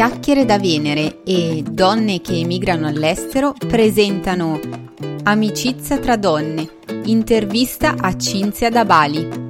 Chiacchiere da Venere e Donne che emigrano all'estero presentano Amicizia tra donne. Intervista a Cinzia da Bali.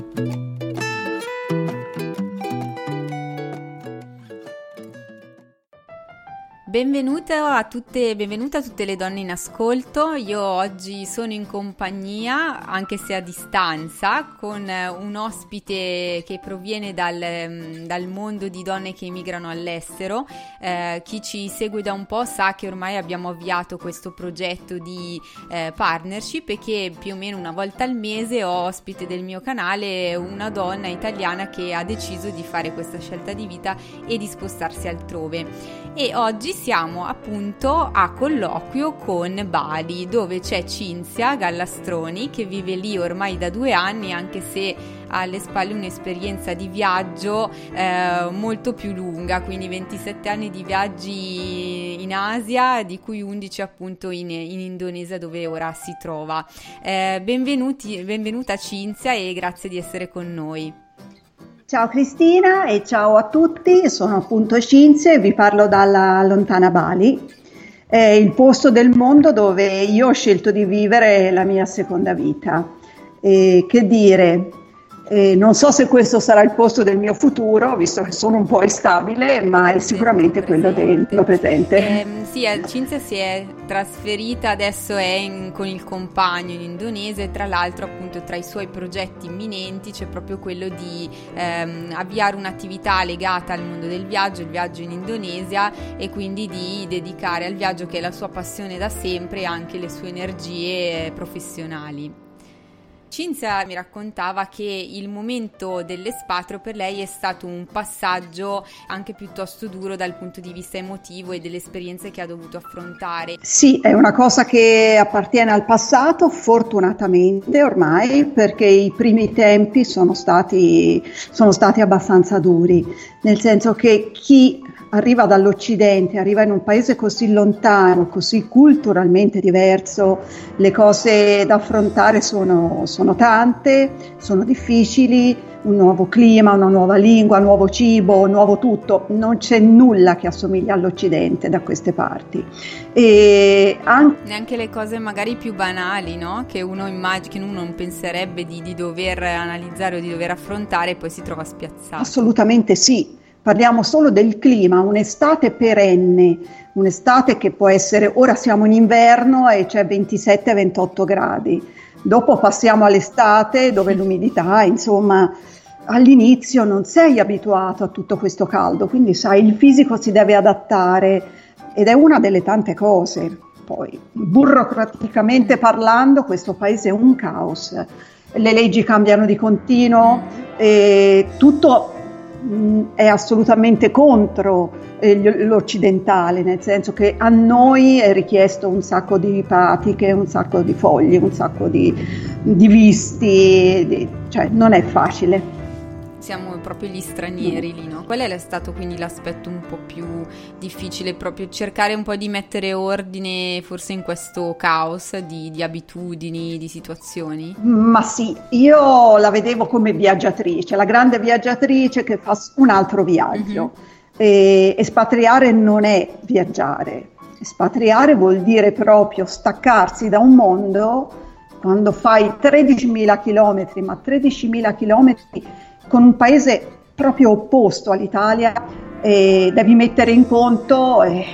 Benvenuto a tutte, benvenute a tutte le donne in ascolto. Io oggi sono in compagnia, anche se a distanza, con un ospite che proviene dal, dal mondo di donne che emigrano all'estero. Eh, chi ci segue da un po' sa che ormai abbiamo avviato questo progetto di eh, partnership e che più o meno una volta al mese ho ospite del mio canale una donna italiana che ha deciso di fare questa scelta di vita e di spostarsi altrove. E oggi siamo appunto a colloquio con Bali, dove c'è Cinzia Gallastroni che vive lì ormai da due anni, anche se ha alle spalle un'esperienza di viaggio eh, molto più lunga, quindi 27 anni di viaggi in Asia, di cui 11 appunto in, in Indonesia dove ora si trova. Eh, benvenuta Cinzia e grazie di essere con noi. Ciao Cristina e ciao a tutti, sono appunto Cinzia e vi parlo dalla lontana Bali, è il posto del mondo dove io ho scelto di vivere la mia seconda vita. E che dire, eh, non so se questo sarà il posto del mio futuro, visto che sono un po' instabile, ma è sicuramente quello del mio presente. Eh, sì, Cinzia si è trasferita, adesso è in, con il compagno in Indonesia e tra l'altro appunto tra i suoi progetti imminenti c'è proprio quello di ehm, avviare un'attività legata al mondo del viaggio, il viaggio in Indonesia e quindi di dedicare al viaggio che è la sua passione da sempre anche le sue energie professionali. Cinzia mi raccontava che il momento dell'espatrio per lei è stato un passaggio anche piuttosto duro dal punto di vista emotivo e delle esperienze che ha dovuto affrontare. Sì, è una cosa che appartiene al passato, fortunatamente ormai, perché i primi tempi sono stati, sono stati abbastanza duri, nel senso che chi arriva dall'Occidente, arriva in un paese così lontano, così culturalmente diverso, le cose da affrontare sono, sono tante, sono difficili, un nuovo clima, una nuova lingua, nuovo cibo, nuovo tutto, non c'è nulla che assomiglia all'Occidente da queste parti. E anche... Neanche le cose magari più banali, no? che, uno immag- che uno non penserebbe di, di dover analizzare o di dover affrontare e poi si trova spiazzato. Assolutamente sì, Parliamo solo del clima, un'estate perenne, un'estate che può essere, ora siamo in inverno e c'è 27-28 gradi, dopo passiamo all'estate dove l'umidità, insomma, all'inizio non sei abituato a tutto questo caldo, quindi sai, il fisico si deve adattare ed è una delle tante cose. Poi, burocraticamente parlando, questo paese è un caos, le leggi cambiano di continuo, tutto è assolutamente contro eh, l'occidentale, nel senso che a noi è richiesto un sacco di pratiche, un sacco di fogli, un sacco di, di visti, di, cioè non è facile siamo proprio gli stranieri lì, no? Qual è stato quindi l'aspetto un po' più difficile, proprio cercare un po' di mettere ordine forse in questo caos di, di abitudini, di situazioni? Ma sì, io la vedevo come viaggiatrice, la grande viaggiatrice che fa un altro viaggio. Mm-hmm. E, espatriare non è viaggiare, espatriare vuol dire proprio staccarsi da un mondo quando fai 13.000 km, ma 13.000 km con un paese proprio opposto all'Italia, eh, devi mettere in conto eh,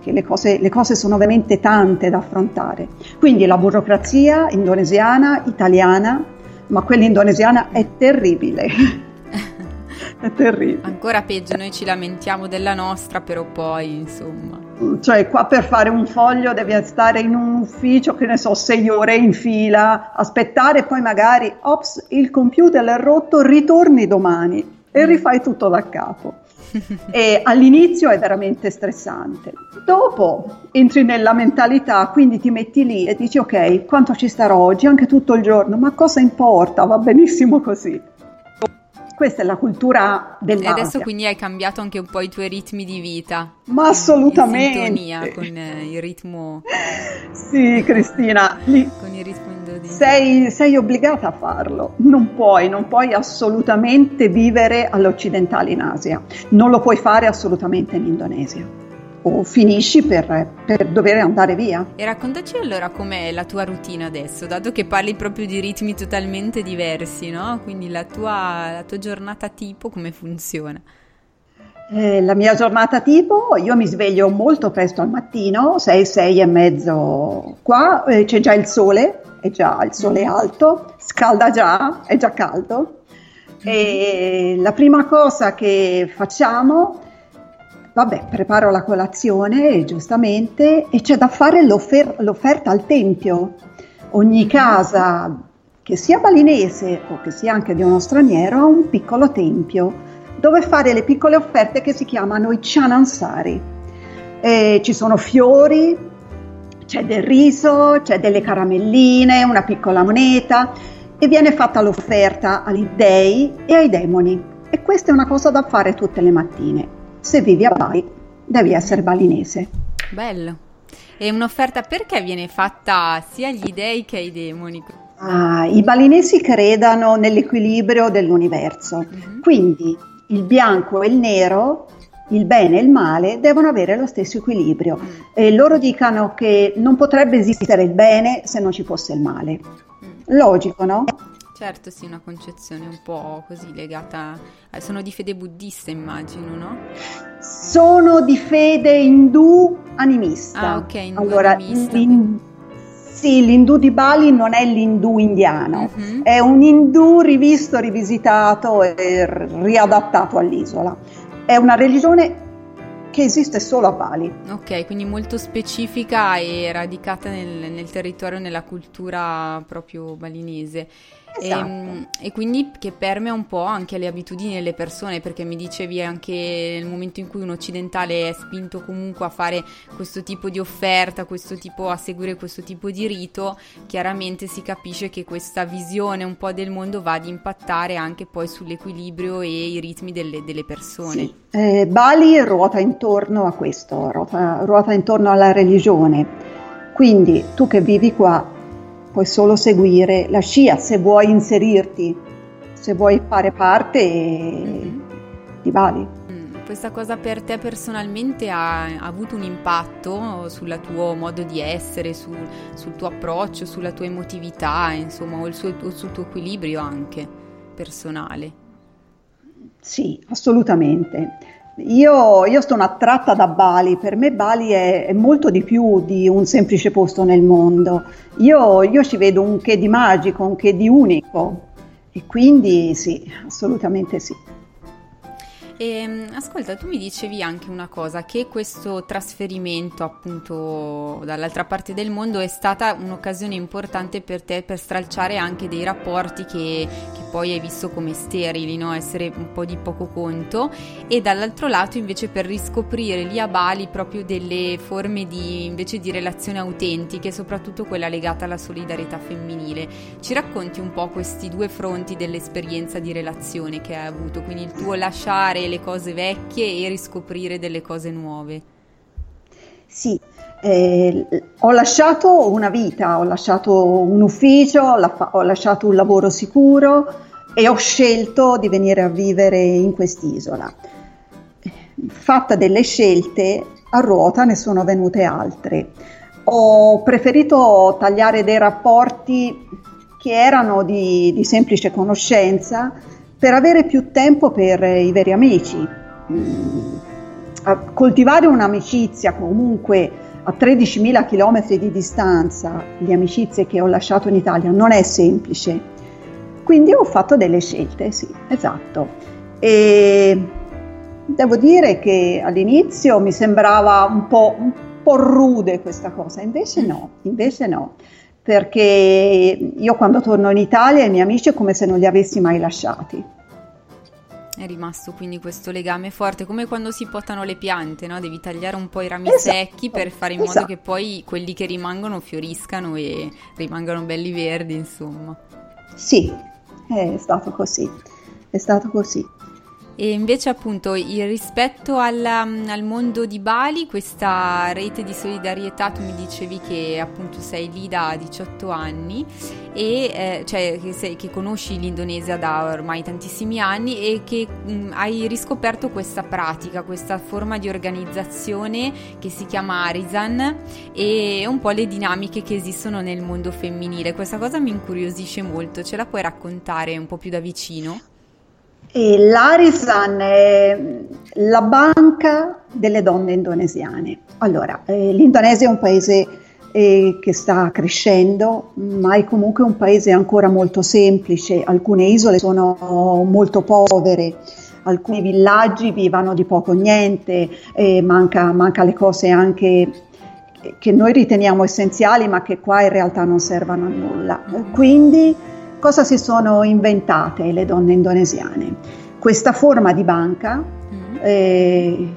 che le cose, le cose sono veramente tante da affrontare. Quindi la burocrazia indonesiana, italiana, ma quella indonesiana è terribile. è terribile. Ancora peggio, noi ci lamentiamo della nostra, però poi, insomma. Cioè, qua per fare un foglio devi stare in un ufficio, che ne so, sei ore in fila, aspettare, poi magari, ops, il computer è rotto, ritorni domani e mm. rifai tutto da capo. e all'inizio è veramente stressante. Dopo entri nella mentalità, quindi ti metti lì e dici ok, quanto ci starò oggi, anche tutto il giorno, ma cosa importa? Va benissimo così. Questa è la cultura dell'Asia. E adesso quindi hai cambiato anche un po' i tuoi ritmi di vita. Ma assolutamente. In sintonia con eh, il ritmo. sì, Cristina. Lì con il ritmo indonesiano. Sei, sei obbligata a farlo. Non puoi, non puoi assolutamente vivere all'occidentale in Asia. Non lo puoi fare assolutamente in Indonesia o finisci per, per, dover andare via. E raccontaci allora com'è la tua routine adesso, dato che parli proprio di ritmi totalmente diversi, no? Quindi la tua, la tua giornata tipo come funziona? Eh, la mia giornata tipo, io mi sveglio molto presto al mattino, 6, 6 e mezzo qua, eh, c'è già il sole, è già il sole mm-hmm. alto, scalda già, è già caldo. E mm-hmm. la prima cosa che facciamo Vabbè, preparo la colazione, giustamente, e c'è da fare l'offer- l'offerta al tempio. Ogni casa, che sia balinese o che sia anche di uno straniero, ha un piccolo tempio dove fare le piccole offerte che si chiamano i chanansari. E ci sono fiori, c'è del riso, c'è delle caramelline, una piccola moneta e viene fatta l'offerta agli dei e ai demoni. E questa è una cosa da fare tutte le mattine se vivi a Bali devi essere balinese. Bello. E un'offerta perché viene fatta sia agli dei che ai demoni? Ah, I balinesi credano nell'equilibrio dell'universo, mm-hmm. quindi il bianco e il nero, il bene e il male devono avere lo stesso equilibrio. Mm. E loro dicono che non potrebbe esistere il bene se non ci fosse il male. Mm. Logico, no? Certo, sì, una concezione un po' così legata. A... Sono di fede buddista, immagino, no? Sono di fede indù animista. Ah, ok, indù allora, animista. In... Sì, l'indù di Bali non è l'indù indiano, uh-huh. è un indù rivisto, rivisitato e riadattato all'isola. È una religione che esiste solo a Bali. Ok, quindi molto specifica e radicata nel, nel territorio, nella cultura proprio balinese. Esatto. E, e, quindi che permea un po' anche le abitudini delle persone, perché mi dicevi anche nel momento in cui un occidentale è spinto comunque a fare questo tipo di offerta, questo tipo, a seguire questo tipo di rito, chiaramente si capisce che questa visione un po' del mondo va ad impattare anche poi sull'equilibrio e i ritmi delle, delle persone. Sì. Eh, Bali ruota intorno a questo, ruota, ruota intorno alla religione. Quindi tu che vivi qua puoi solo seguire la scia se vuoi inserirti, se vuoi fare parte mm-hmm. di Bali. Mm, questa cosa per te personalmente ha, ha, avuto un impatto sul tuo modo di essere, sul, sul tuo approccio, sulla tua emotività, insomma, o, suo, o sul tuo equilibrio anche personale? Sì, assolutamente. Io, io, sono attratta da Bali, per me Bali è, è, molto di più di un semplice posto nel mondo. Io, io ci vedo un che di magico, un che di unico e quindi sì, assolutamente sì. E, ehm, ascolta, tu mi dicevi anche una cosa, che questo trasferimento appunto dall'altra parte del mondo è stata un'occasione importante per te per stralciare anche dei rapporti che, che poi hai visto come sterili, no? essere un po' di poco conto e dall'altro lato invece per riscoprire lì a Bali proprio delle forme di, di relazione autentiche, soprattutto quella legata alla solidarietà femminile. Ci racconti un po' questi due fronti dell'esperienza di relazione che hai avuto, quindi il tuo lasciare le cose vecchie e riscoprire delle cose nuove. Sì, eh, ho lasciato una vita, ho lasciato un ufficio, ho lasciato un lavoro sicuro e ho scelto di venire a vivere in quest'isola. Fatta delle scelte, a ruota ne sono venute altre. Ho preferito tagliare dei rapporti che erano di, di semplice conoscenza per avere più tempo per i veri amici. Coltivare un'amicizia comunque a 13.000 km di distanza, le amicizie che ho lasciato in Italia, non è semplice. Quindi ho fatto delle scelte, sì, esatto. E devo dire che all'inizio mi sembrava un po', un po' rude questa cosa, invece no, invece no, perché io quando torno in Italia i miei amici è come se non li avessi mai lasciati. È rimasto quindi questo legame forte, come quando si potano le piante, no? Devi tagliare un po' i rami Esatto, secchi per fare in esatto. modo che poi quelli che rimangono fioriscano e rimangano belli verdi, insomma. Sì, è stato così, è stato così. E invece appunto rispetto alla- al mondo di Bali, questa rete di solidarietà, tu mi dicevi che appunto sei lì da 18 anni e eh, cioè che, sei- che conosci l'Indonesia da ormai tantissimi anni e che mh, hai riscoperto questa pratica, questa forma di organizzazione che si chiama Arisan e un po' le dinamiche che esistono nel mondo femminile. Questa cosa mi incuriosisce molto, ce la puoi raccontare un po' più da vicino? E l'Arisan è la banca delle donne indonesiane. Allora, eh, l'Indonesia è un paese eh, che sta crescendo, ma è comunque un paese ancora molto semplice. Alcune isole sono molto povere, alcuni villaggi vivono di poco o niente, eh, manca, manca le cose anche che noi riteniamo essenziali, ma che qua in realtà non servono a nulla. Quindi cosa si sono inventate le donne indonesiane? Questa forma di banca Mm. eh,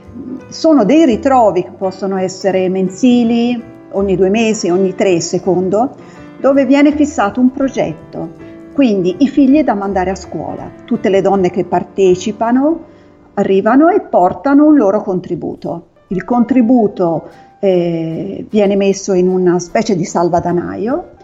sono dei ritrovi che possono essere mensili, ogni due mesi, ogni tre secondo, dove viene fissato un progetto. Quindi i figli da mandare a scuola. Tutte le donne che partecipano arrivano e portano un loro contributo. Il contributo eh, viene messo in una specie di salvadanaio,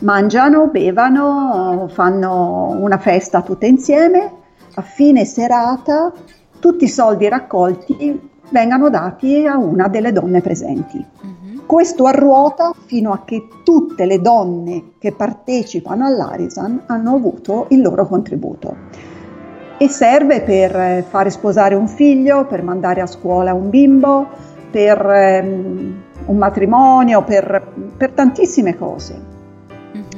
mangiano, bevano, fanno una festa tutte insieme, a fine serata tutti i soldi raccolti vengano dati a una delle donne presenti. Mhm. Questo arruota fino a che tutte le donne che partecipano all'Arisan hanno avuto il loro contributo. E serve per eh, fare sposare un figlio, per mandare a scuola un bimbo, per ehm, un matrimonio, per, per tantissime cose.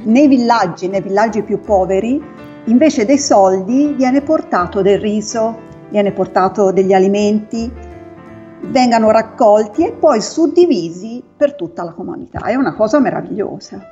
Nei villaggi, nei villaggi più poveri, invece dei soldi viene portato del riso, viene portato degli alimenti, vengano raccolti e poi suddivisi per tutta la comunità. È una cosa meravigliosa.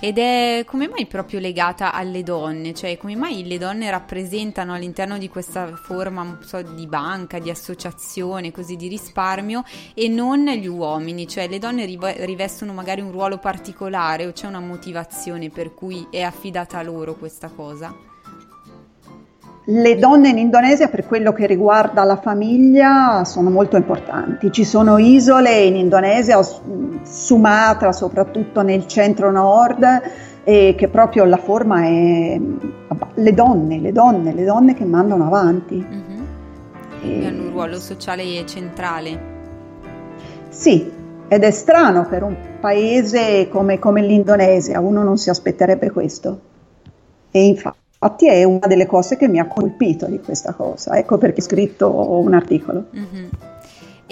Ed è come mai proprio legata alle donne? Cioè, come mai le donne rappresentano all'interno di questa forma so, di banca, di associazione, così di risparmio e non gli uomini? Cioè, le donne rive- rivestono magari un ruolo particolare o c'è una motivazione per cui è affidata a loro questa cosa? Le donne in Indonesia per quello che riguarda la famiglia sono molto importanti. Ci sono isole in Indonesia, Sumatra, soprattutto nel centro-nord, e che proprio la forma è le donne, le donne, le donne che mandano avanti. Mhm. E- Hanno un ruolo sociale centrale. Sì, ed è strano per un paese come, come l'Indonesia, uno non si aspetterebbe questo. E infatti è una delle cose che mi ha colpito di questa cosa, ecco perché ho scritto un articolo. Mhm.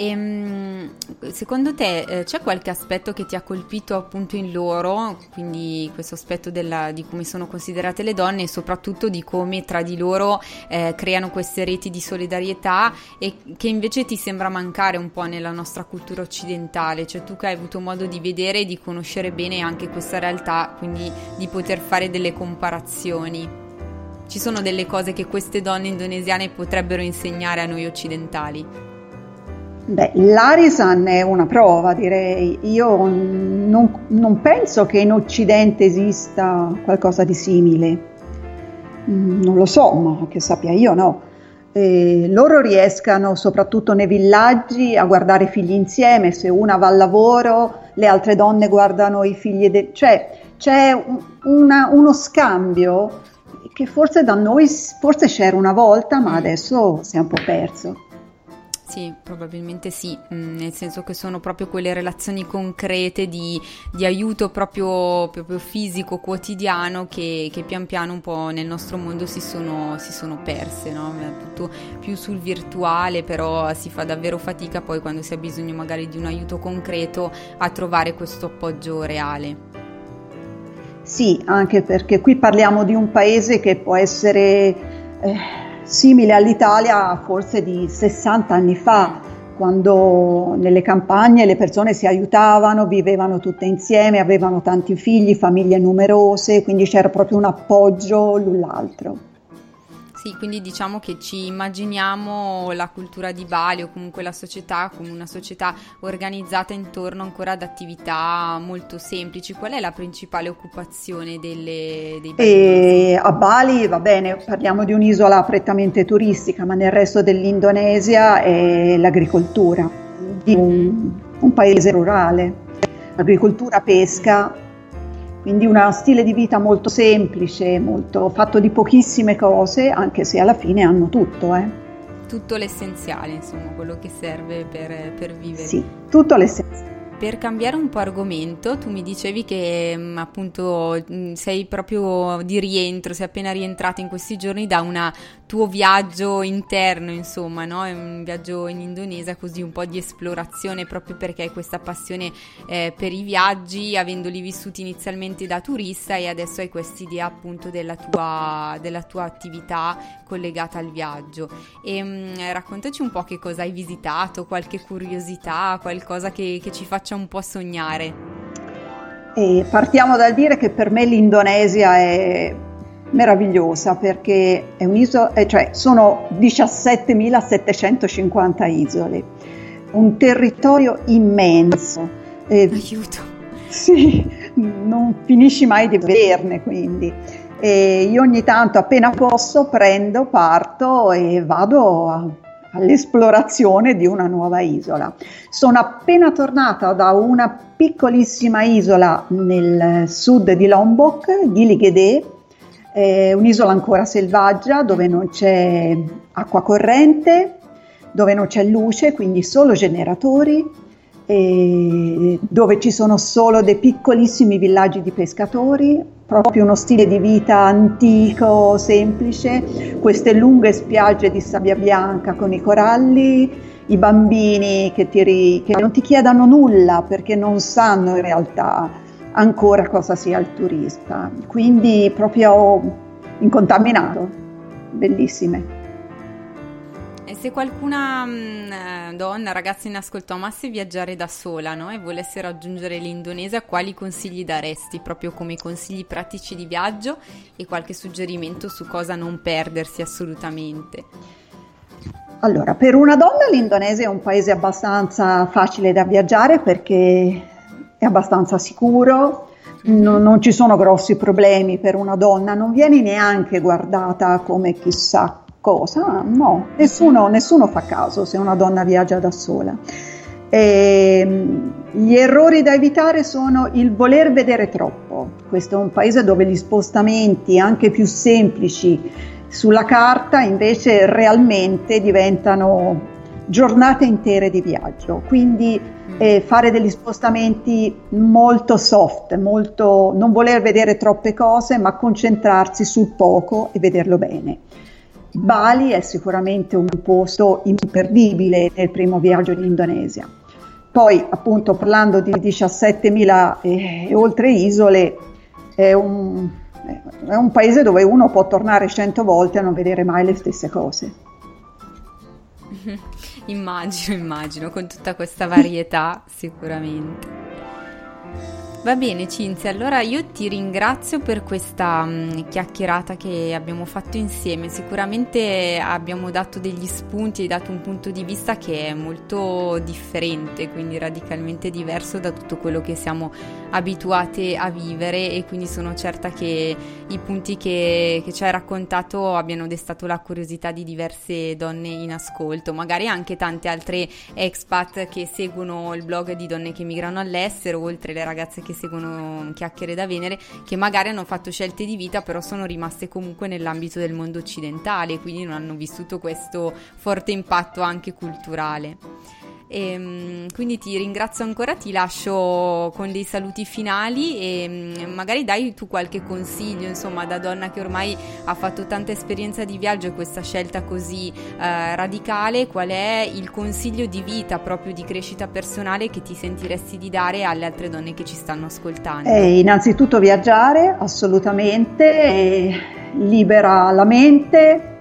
Ehm, secondo te eh, c'è qualche aspetto che ti ha colpito appunto in loro, quindi questo aspetto della- di come sono considerate le donne e soprattutto di come tra di loro eh, creano queste reti di solidarietà e che invece ti sembra mancare un po' nella nostra cultura occidentale, cioè tu che hai avuto modo di vedere e di conoscere bene anche questa realtà, quindi di poter fare delle comparazioni. Ci sono delle cose che queste donne indonesiane potrebbero insegnare a noi occidentali. Beh, l'Arisan è una prova, direi. Io non, non penso che in Occidente esista qualcosa di simile. Mm, Non lo so, ma che sappia io no. Eh, loro riescano, soprattutto nei villaggi, a guardare i figli insieme. Se una va al lavoro, le altre donne guardano i figli. de- cioè, c'è un- una- uno scambio che forse da noi, forse c'era una volta, ma adesso si è un po' perso. Sì, probabilmente sì, mm, nel senso che sono proprio quelle relazioni concrete di, di aiuto proprio, proprio fisico, quotidiano, che, che pian piano un po' nel nostro mondo si sono, si sono perse, no? Tutto più sul virtuale, però si fa davvero fatica poi quando si ha bisogno magari di un aiuto concreto a trovare questo appoggio reale. Sì, anche perché qui parliamo di un paese che può essere eh, simile all'Italia forse di 60 anni fa, quando nelle campagne le persone si aiutavano, vivevano tutte insieme, avevano tanti figli, famiglie numerose, quindi c'era proprio un appoggio l'un l'altro. Sì, quindi diciamo che ci immaginiamo la cultura di Bali o comunque la società come una società organizzata intorno ancora ad attività molto semplici. Qual è la principale occupazione delle, dei balinesi? A Bali, va bene, parliamo di un'isola prettamente turistica, ma nel resto dell'Indonesia è l'agricoltura, di un, un paese rurale. Agricoltura, pesca, quindi uno stile di vita molto semplice, molto, fatto di pochissime cose, anche se alla fine hanno tutto. Eh. Tutto l'essenziale, insomma, quello che serve per, per vivere. Sì, tutto l'essenziale. Per cambiare un po' argomento, tu mi dicevi che mm, appunto mm, sei proprio di rientro, sei appena rientrato in questi giorni da un tuo viaggio interno, insomma, no? un viaggio in Indonesia, così un po' di esplorazione proprio perché hai questa passione eh, per i viaggi, avendoli vissuti inizialmente da turista e adesso hai quest'idea appunto della tua, della tua attività collegata al viaggio. E mh, mm, raccontaci un po' che cosa hai visitato, qualche curiosità, qualcosa che, che ci faccia faccia un po' sognare? E partiamo dal dire che per me l'Indonesia è meravigliosa perché è un'isola, eh, cioè sono 17.750 isole, un territorio immenso. Eh, Aiuto! Sì, non finisci mai di vederne quindi. E io ogni tanto appena posso prendo, parto e vado a all'esplorazione di una nuova isola. Sono appena tornata da una piccolissima isola nel sud di Lombok, Gili eh, un'isola ancora selvaggia dove non c'è acqua corrente, dove non c'è luce, quindi solo generatori, dove ci sono solo dei piccolissimi villaggi di pescatori, proprio uno stile di vita antico, semplice, queste lunghe spiagge di sabbia bianca con i coralli, i bambini che, ti, che non ti chiedano nulla perché non sanno in realtà ancora cosa sia il turista, quindi proprio incontaminato, bellissime. E se qualcuna mh, mm, eh, donna, ragazza in ascolto amasse viaggiare da sola no? e volesse raggiungere l'Indonesia, quali consigli daresti proprio come consigli pratici di viaggio e qualche suggerimento su cosa non perdersi assolutamente? Allora, per una donna l'Indonesia è un paese abbastanza facile da viaggiare perché è abbastanza sicuro, non, non, ci sono grossi problemi per una donna, non viene neanche guardata come chissà cosa? No, nessuno, nessuno fa caso se una donna viaggia da sola. E, ehm, gli errori da evitare sono il voler vedere troppo. Questo è un paese dove gli spostamenti anche più semplici sulla carta invece realmente diventano giornate intere di viaggio. Quindi mm. eh, fare degli spostamenti molto soft, molto, non voler vedere troppe cose, ma concentrarsi sul poco e vederlo bene. Bali è sicuramente un posto imperdibile nel primo viaggio in Indonesia. Poi, appunto, parlando di 17.000 e oltre isole, è un, è un paese dove uno può tornare cento volte a non vedere mai le stesse cose. Immagino, immagino, con tutta questa varietà sicuramente. Va bene Cinzia, allora io ti ringrazio per questa mm, chiacchierata che abbiamo fatto insieme, sicuramente abbiamo dato degli spunti, hai dato un punto di vista che è molto differente, quindi radicalmente diverso da tutto quello che siamo abituati a vivere e quindi sono certa che i punti che, che ci hai raccontato abbiano destato la curiosità di diverse donne in ascolto, magari anche tante altre expat che seguono il blog di donne che migrano all'estero, oltre le ragazze che seguono Chiacchiere da Venere, che magari hanno fatto scelte di vita, però sono rimaste comunque nell'ambito del mondo occidentale, quindi non hanno vissuto questo forte impatto anche culturale. E, ehm, quindi ti ringrazio ancora, ti lascio con dei saluti finali e mm, magari dai tu qualche consiglio, insomma, da donna che ormai ha fatto tanta esperienza di viaggio e questa scelta così eh, radicale, qual è il consiglio di vita proprio di crescita personale che ti sentiresti di dare alle altre donne che ci stanno ascoltando? Eh, innanzitutto viaggiare, assolutamente, libera la mente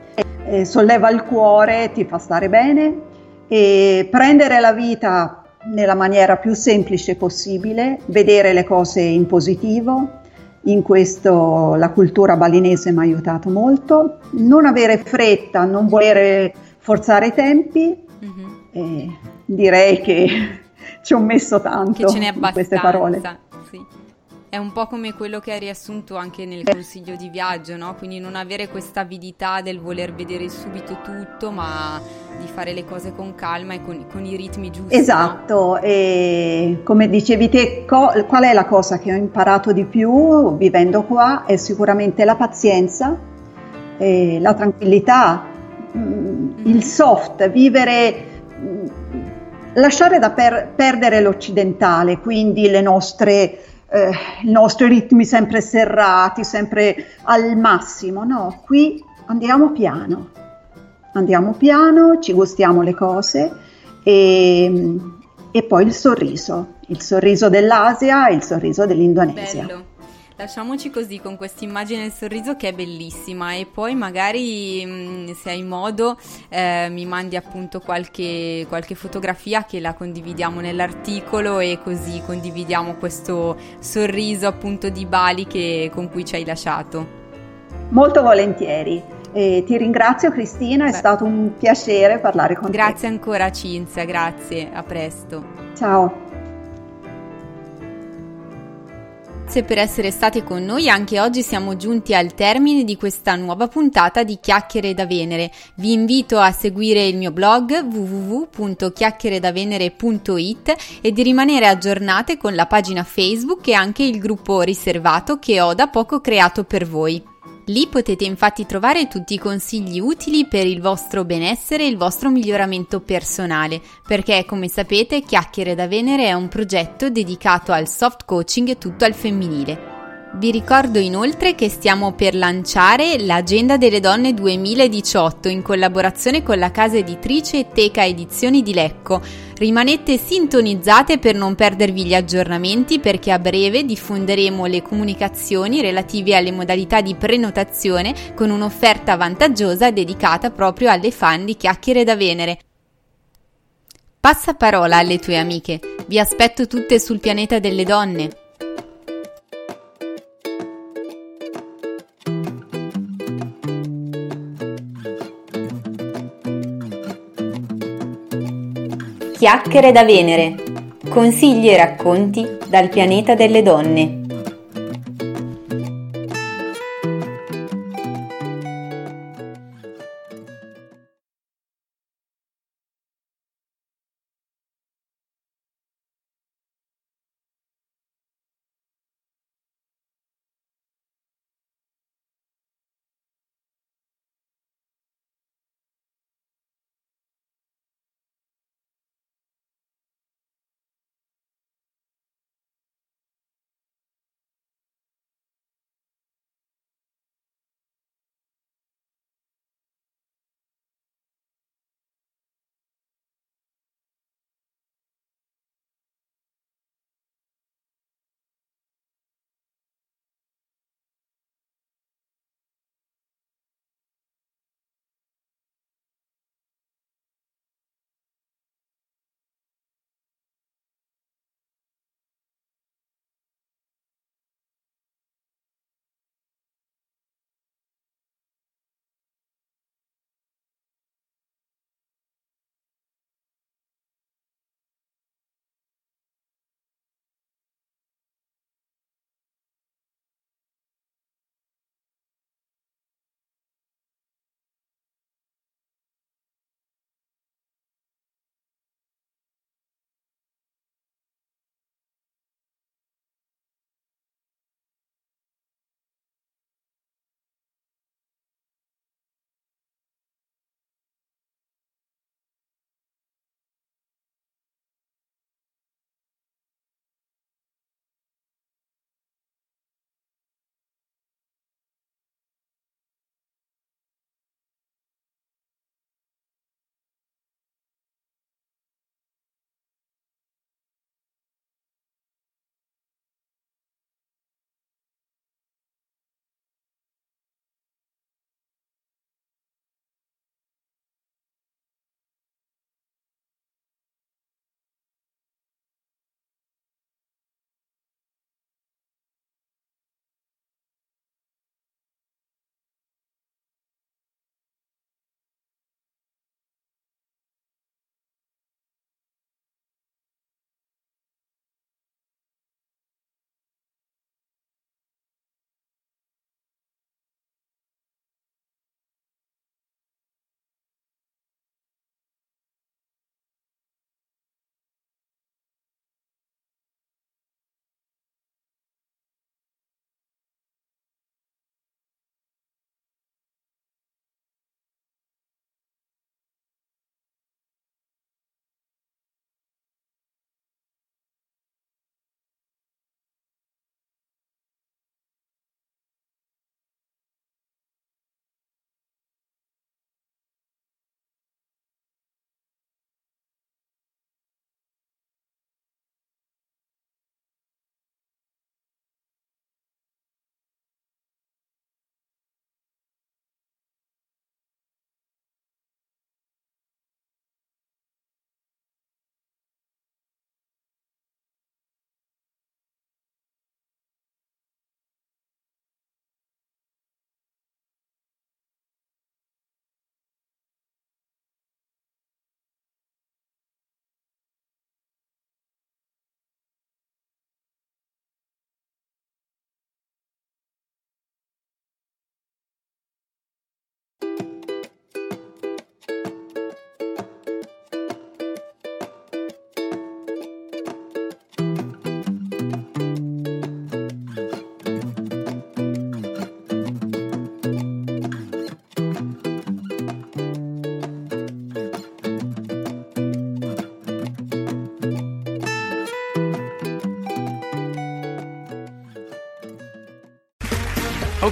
eh, solleva il cuore, ti fa stare bene e prendere la vita nella maniera più semplice possibile, vedere le cose in positivo. In questo la cultura balinese mi ha aiutato molto. Non avere fretta, non volere forzare i tempi. Mm-hmm. direi che ci ho messo tanto che ce n'è in queste parole. Sì. È un po' come quello che hai riassunto anche nel consiglio di viaggio, no? Quindi non avere questa avidità del voler vedere subito tutto, ma di fare le cose con calma e con, con i ritmi giusti. Esatto, no? e come dicevi te, co- qual è la cosa che ho imparato di più vivendo qua? È sicuramente la pazienza, la tranquillità, mm-hmm. il soft, vivere mm, lasciare da per- perdere l'occidentale, quindi le nostre eh, i nostri ritmi sempre serrati, sempre al massimo, no, qui andiamo piano, andiamo piano, ci gustiamo le cose e, e poi il sorriso, il sorriso dell'Asia e il sorriso dell'Indonesia. Bello. Lasciamoci così con questa immagine del sorriso che è bellissima e poi magari mm, se hai modo eh, mi mandi appunto qualche, qualche, fotografia che la condividiamo nell'articolo e così condividiamo questo sorriso appunto di Bali che, con cui ci hai lasciato. Molto volentieri. E ti ringrazio Cristina, Beh. è stato un piacere parlare con grazie te. Grazie ancora Cinzia, grazie, a presto. Ciao. Grazie per essere stati con noi, anche oggi siamo giunti al termine di questa nuova puntata di Chiacchiere da Venere. Vi invito a seguire il mio blog www.chiacchieredavenere.it e di rimanere aggiornate con la pagina Facebook e anche il gruppo riservato che ho da poco creato per voi. Lì potete infatti trovare tutti i consigli utili per il vostro benessere e il vostro miglioramento personale, perché come sapete Chiacchiere da Venere è un progetto dedicato al soft coaching tutto al femminile. Vi ricordo inoltre che stiamo per lanciare l'Agenda delle Donne 2018 in collaborazione con la casa editrice Teca Edizioni di Lecco. Rimanete sintonizzate per non perdervi gli aggiornamenti perché a breve diffonderemo le comunicazioni relative alle modalità di prenotazione con un'offerta vantaggiosa dedicata proprio alle fan di Chiacchiere da Venere. Passa parola alle tue amiche, vi aspetto tutte sul pianeta delle donne. Chiacchiere da Venere. Consigli e racconti dal pianeta delle donne.